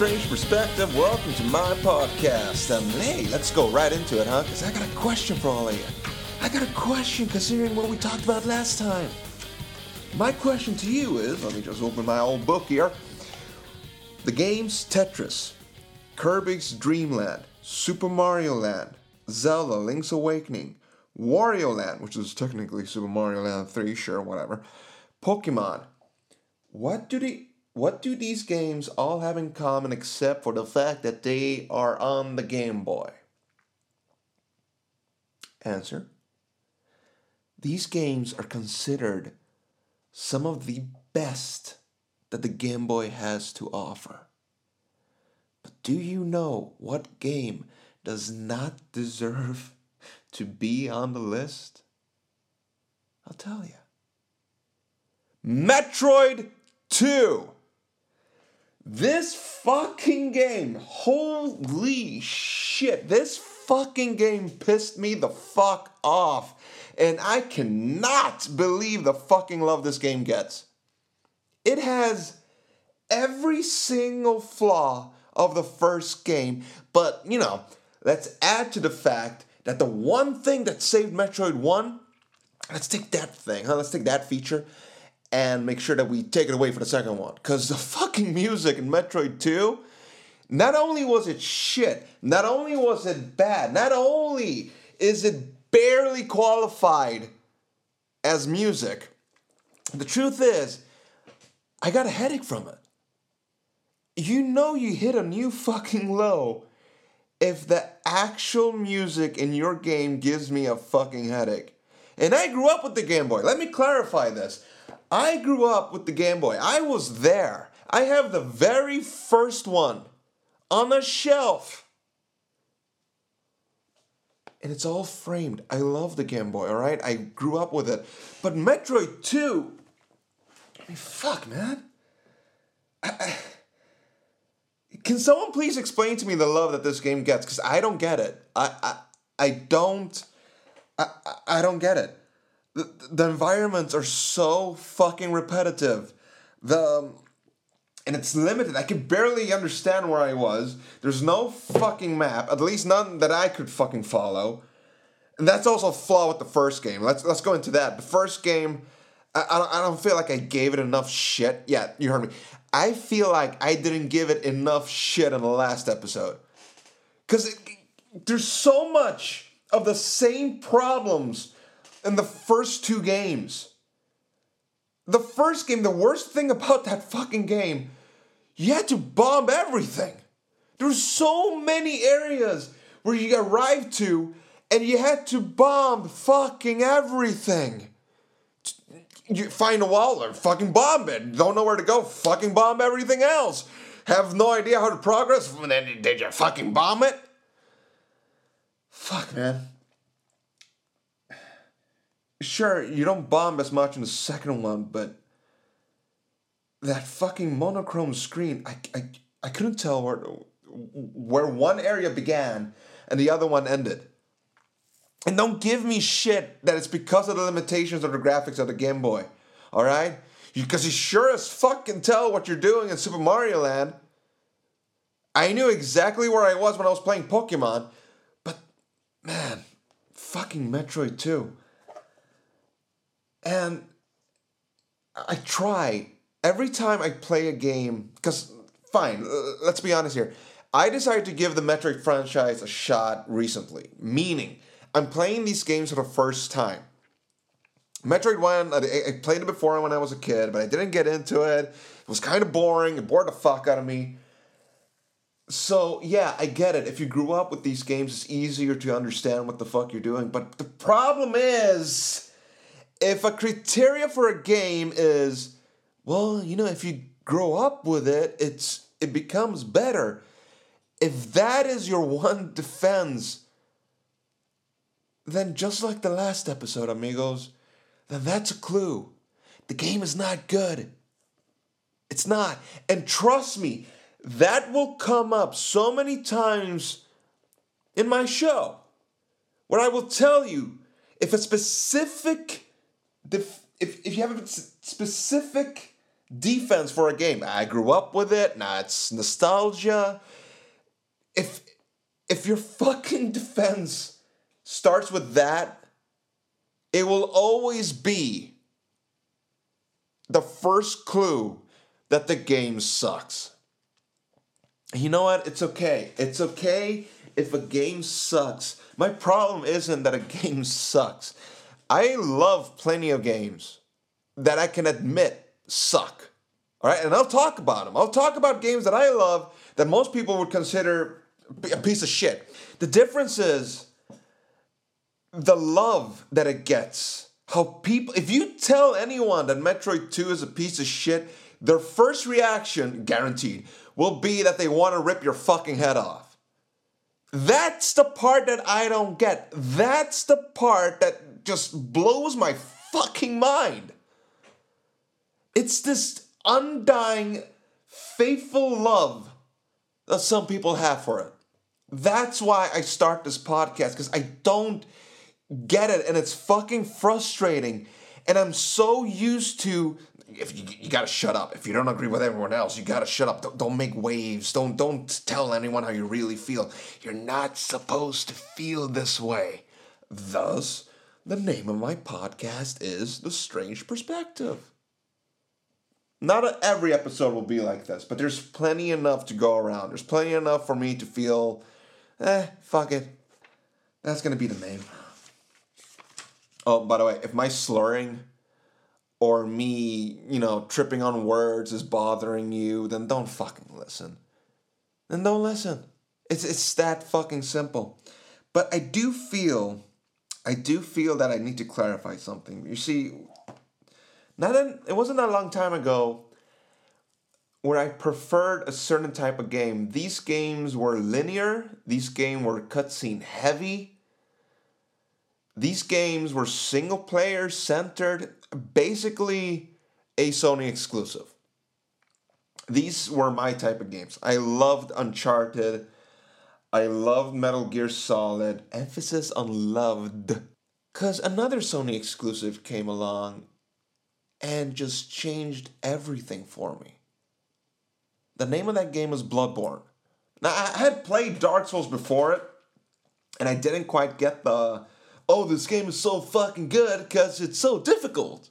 the Strange Perspective. Welcome to my podcast. Um, hey, let's go right into it, huh? Because I got a question for all of you. I got a question considering what we talked about last time. My question to you is let me just open my old book here. The games Tetris, Kirby's Dream Land, Super Mario Land, Zelda Link's Awakening, Wario Land, which is technically Super Mario Land 3, sure, whatever, Pokemon. What do they what do these games all have in common except for the fact that they are on the Game Boy? Answer. These games are considered some of the best that the Game Boy has to offer. But do you know what game does not deserve to be on the list? I'll tell you. Metroid 2. This fucking game, holy shit, this fucking game pissed me the fuck off. And I cannot believe the fucking love this game gets. It has every single flaw of the first game, but you know, let's add to the fact that the one thing that saved Metroid 1, let's take that thing, huh? Let's take that feature and make sure that we take it away for the second one. Because the fucking music in Metroid 2, not only was it shit, not only was it bad, not only is it barely qualified as music, the truth is, I got a headache from it. You know, you hit a new fucking low if the actual music in your game gives me a fucking headache. And I grew up with the Game Boy. Let me clarify this. I grew up with the Game Boy. I was there. I have the very first one on a shelf. And it's all framed. I love the Game Boy, alright? I grew up with it. But Metroid 2, I mean, fuck, man. I, I, can someone please explain to me the love that this game gets? Because I don't get it. I, I, I don't. I, I don't get it the, the environments are so fucking repetitive. The um, and it's limited. I could barely understand where I was. There's no fucking map, at least none that I could fucking follow. And that's also a flaw with the first game. Let's let's go into that. The first game, I, I, don't, I don't feel like I gave it enough shit. Yeah, you heard me. I feel like I didn't give it enough shit in the last episode. Because there's so much of the same problems in the first two games. The first game, the worst thing about that fucking game, you had to bomb everything. There's so many areas where you arrived to and you had to bomb fucking everything. You find a wall or fucking bomb it. Don't know where to go, fucking bomb everything else. Have no idea how to progress, then did you fucking bomb it? Fuck, man sure, you don't bomb as much in the second one, but that fucking monochrome screen, I, I, I couldn't tell where, where one area began and the other one ended. And don't give me shit that it's because of the limitations of the graphics of the Game Boy. Alright? Because you sure as fuck can tell what you're doing in Super Mario Land. I knew exactly where I was when I was playing Pokemon. But, man, fucking Metroid 2. And I try every time I play a game, because, fine, let's be honest here. I decided to give the Metroid franchise a shot recently, meaning I'm playing these games for the first time. Metroid 1, I played it before when I was a kid, but I didn't get into it. It was kind of boring. It bored the fuck out of me. So, yeah, I get it. If you grew up with these games, it's easier to understand what the fuck you're doing. But the problem is if a criteria for a game is, well, you know, if you grow up with it, it's it becomes better. If that is your one defense, then just like the last episode, amigos, then that's a clue. The game is not good. It's not. And trust me, that will come up so many times in my show where I will tell you if a specific if, if you have a specific defense for a game. I grew up with it. Now it's nostalgia. If if your fucking defense starts with that, it will always be the first clue that the game sucks. You know what? It's okay. It's okay if a game sucks. My problem isn't that a game sucks. I love plenty of games that I can admit suck. All right, and I'll talk about them. I'll talk about games that I love that most people would consider a piece of shit. The difference is the love that it gets. How people, if you tell anyone that Metroid 2 is a piece of shit, their first reaction, guaranteed, will be that they want to rip your fucking head off. That's the part that I don't get. That's the part that just blows my fucking mind. It's this undying, faithful love that some people have for it. That's why I start this podcast because I don't get it and it's fucking frustrating. And I'm so used to if you, you gotta shut up. If you don't agree with everyone else, you gotta shut up. Don't, don't make waves. Don't don't tell anyone how you really feel. You're not supposed to feel this way. Thus, the name of my podcast is The Strange Perspective. Not every episode will be like this, but there's plenty enough to go around. There's plenty enough for me to feel, eh, fuck it. That's gonna be the name. Oh, by the way, if my slurring or me, you know, tripping on words is bothering you, then don't fucking listen. Then don't listen. It's it's that fucking simple. But I do feel I do feel that I need to clarify something. You see, not in, it wasn't that long time ago where I preferred a certain type of game. These games were linear, these games were cutscene heavy. These games were single player centered, basically a Sony exclusive. These were my type of games. I loved Uncharted. I loved Metal Gear Solid. Emphasis on loved. Because another Sony exclusive came along and just changed everything for me. The name of that game was Bloodborne. Now, I had played Dark Souls before it, and I didn't quite get the oh, this game is so fucking good because it's so difficult.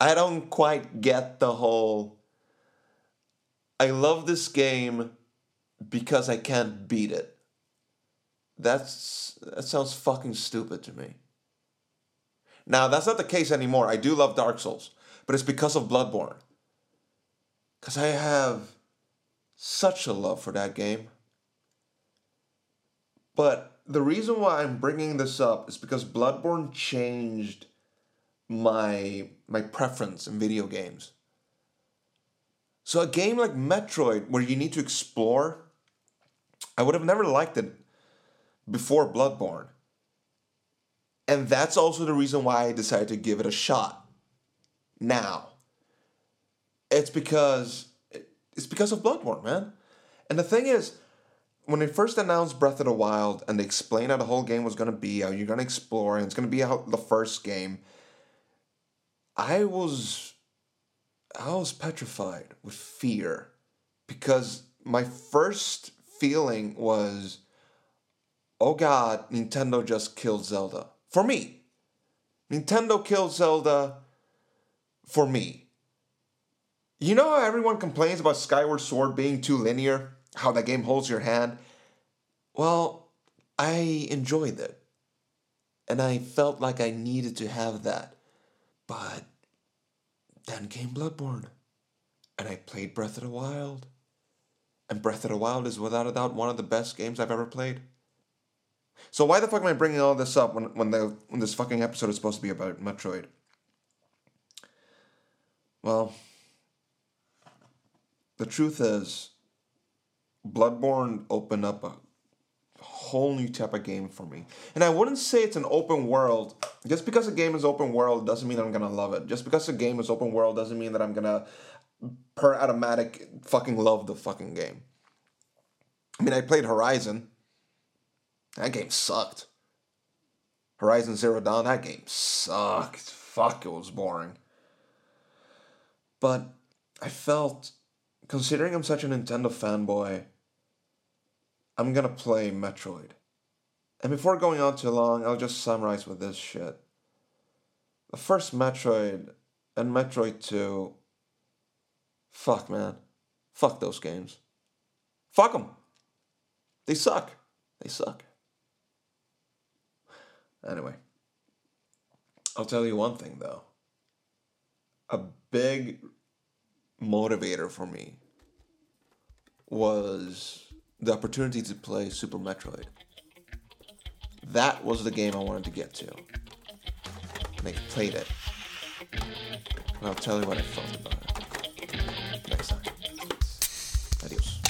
I don't quite get the whole. I love this game because I can't beat it. That's that sounds fucking stupid to me. Now that's not the case anymore. I do love Dark Souls, but it's because of Bloodborne. Cause I have such a love for that game. But the reason why I'm bringing this up is because Bloodborne changed my my preference in video games. So a game like Metroid where you need to explore, I would have never liked it before Bloodborne. And that's also the reason why I decided to give it a shot. Now, it's because it's because of Bloodborne, man. And the thing is, when they first announced Breath of the Wild and they explained how the whole game was to be, how you're to explore, and it's to be how the first game, I was I was petrified with fear because my first feeling was, oh God, Nintendo just killed Zelda. For me. Nintendo killed Zelda for me. You know how everyone complains about Skyward Sword being too linear? how that game holds your hand. Well, I enjoyed it. And I felt like I needed to have that. But then came Bloodborne. And I played Breath of the Wild. And Breath of the Wild is without a doubt one of the best games I've ever played. So why the fuck am I bringing all this up when, when, the, when this fucking episode is supposed to be about Metroid? Well, the truth is, Bloodborne opened up a whole new type of game for me. And I wouldn't say it's an open world. Just because a game is open world doesn't mean I'm gonna love it. Just because a game is open world doesn't mean that I'm gonna per automatic fucking love the fucking game. I mean, I played Horizon. That game sucked. Horizon Zero Dawn, that game sucked. Fuck, it was boring. But I felt, considering I'm such a Nintendo fanboy, I'm gonna play Metroid. And before going on too long, I'll just summarize with this shit. The first Metroid and Metroid 2. Fuck, man. Fuck those games. Fuck them. They suck. They suck. Anyway, I'll tell you one thing though. A big motivator for me was the opportunity to play Super Metroid. That was the game I wanted to get to. And I played it. And I'll tell you what I felt about it. Adiós.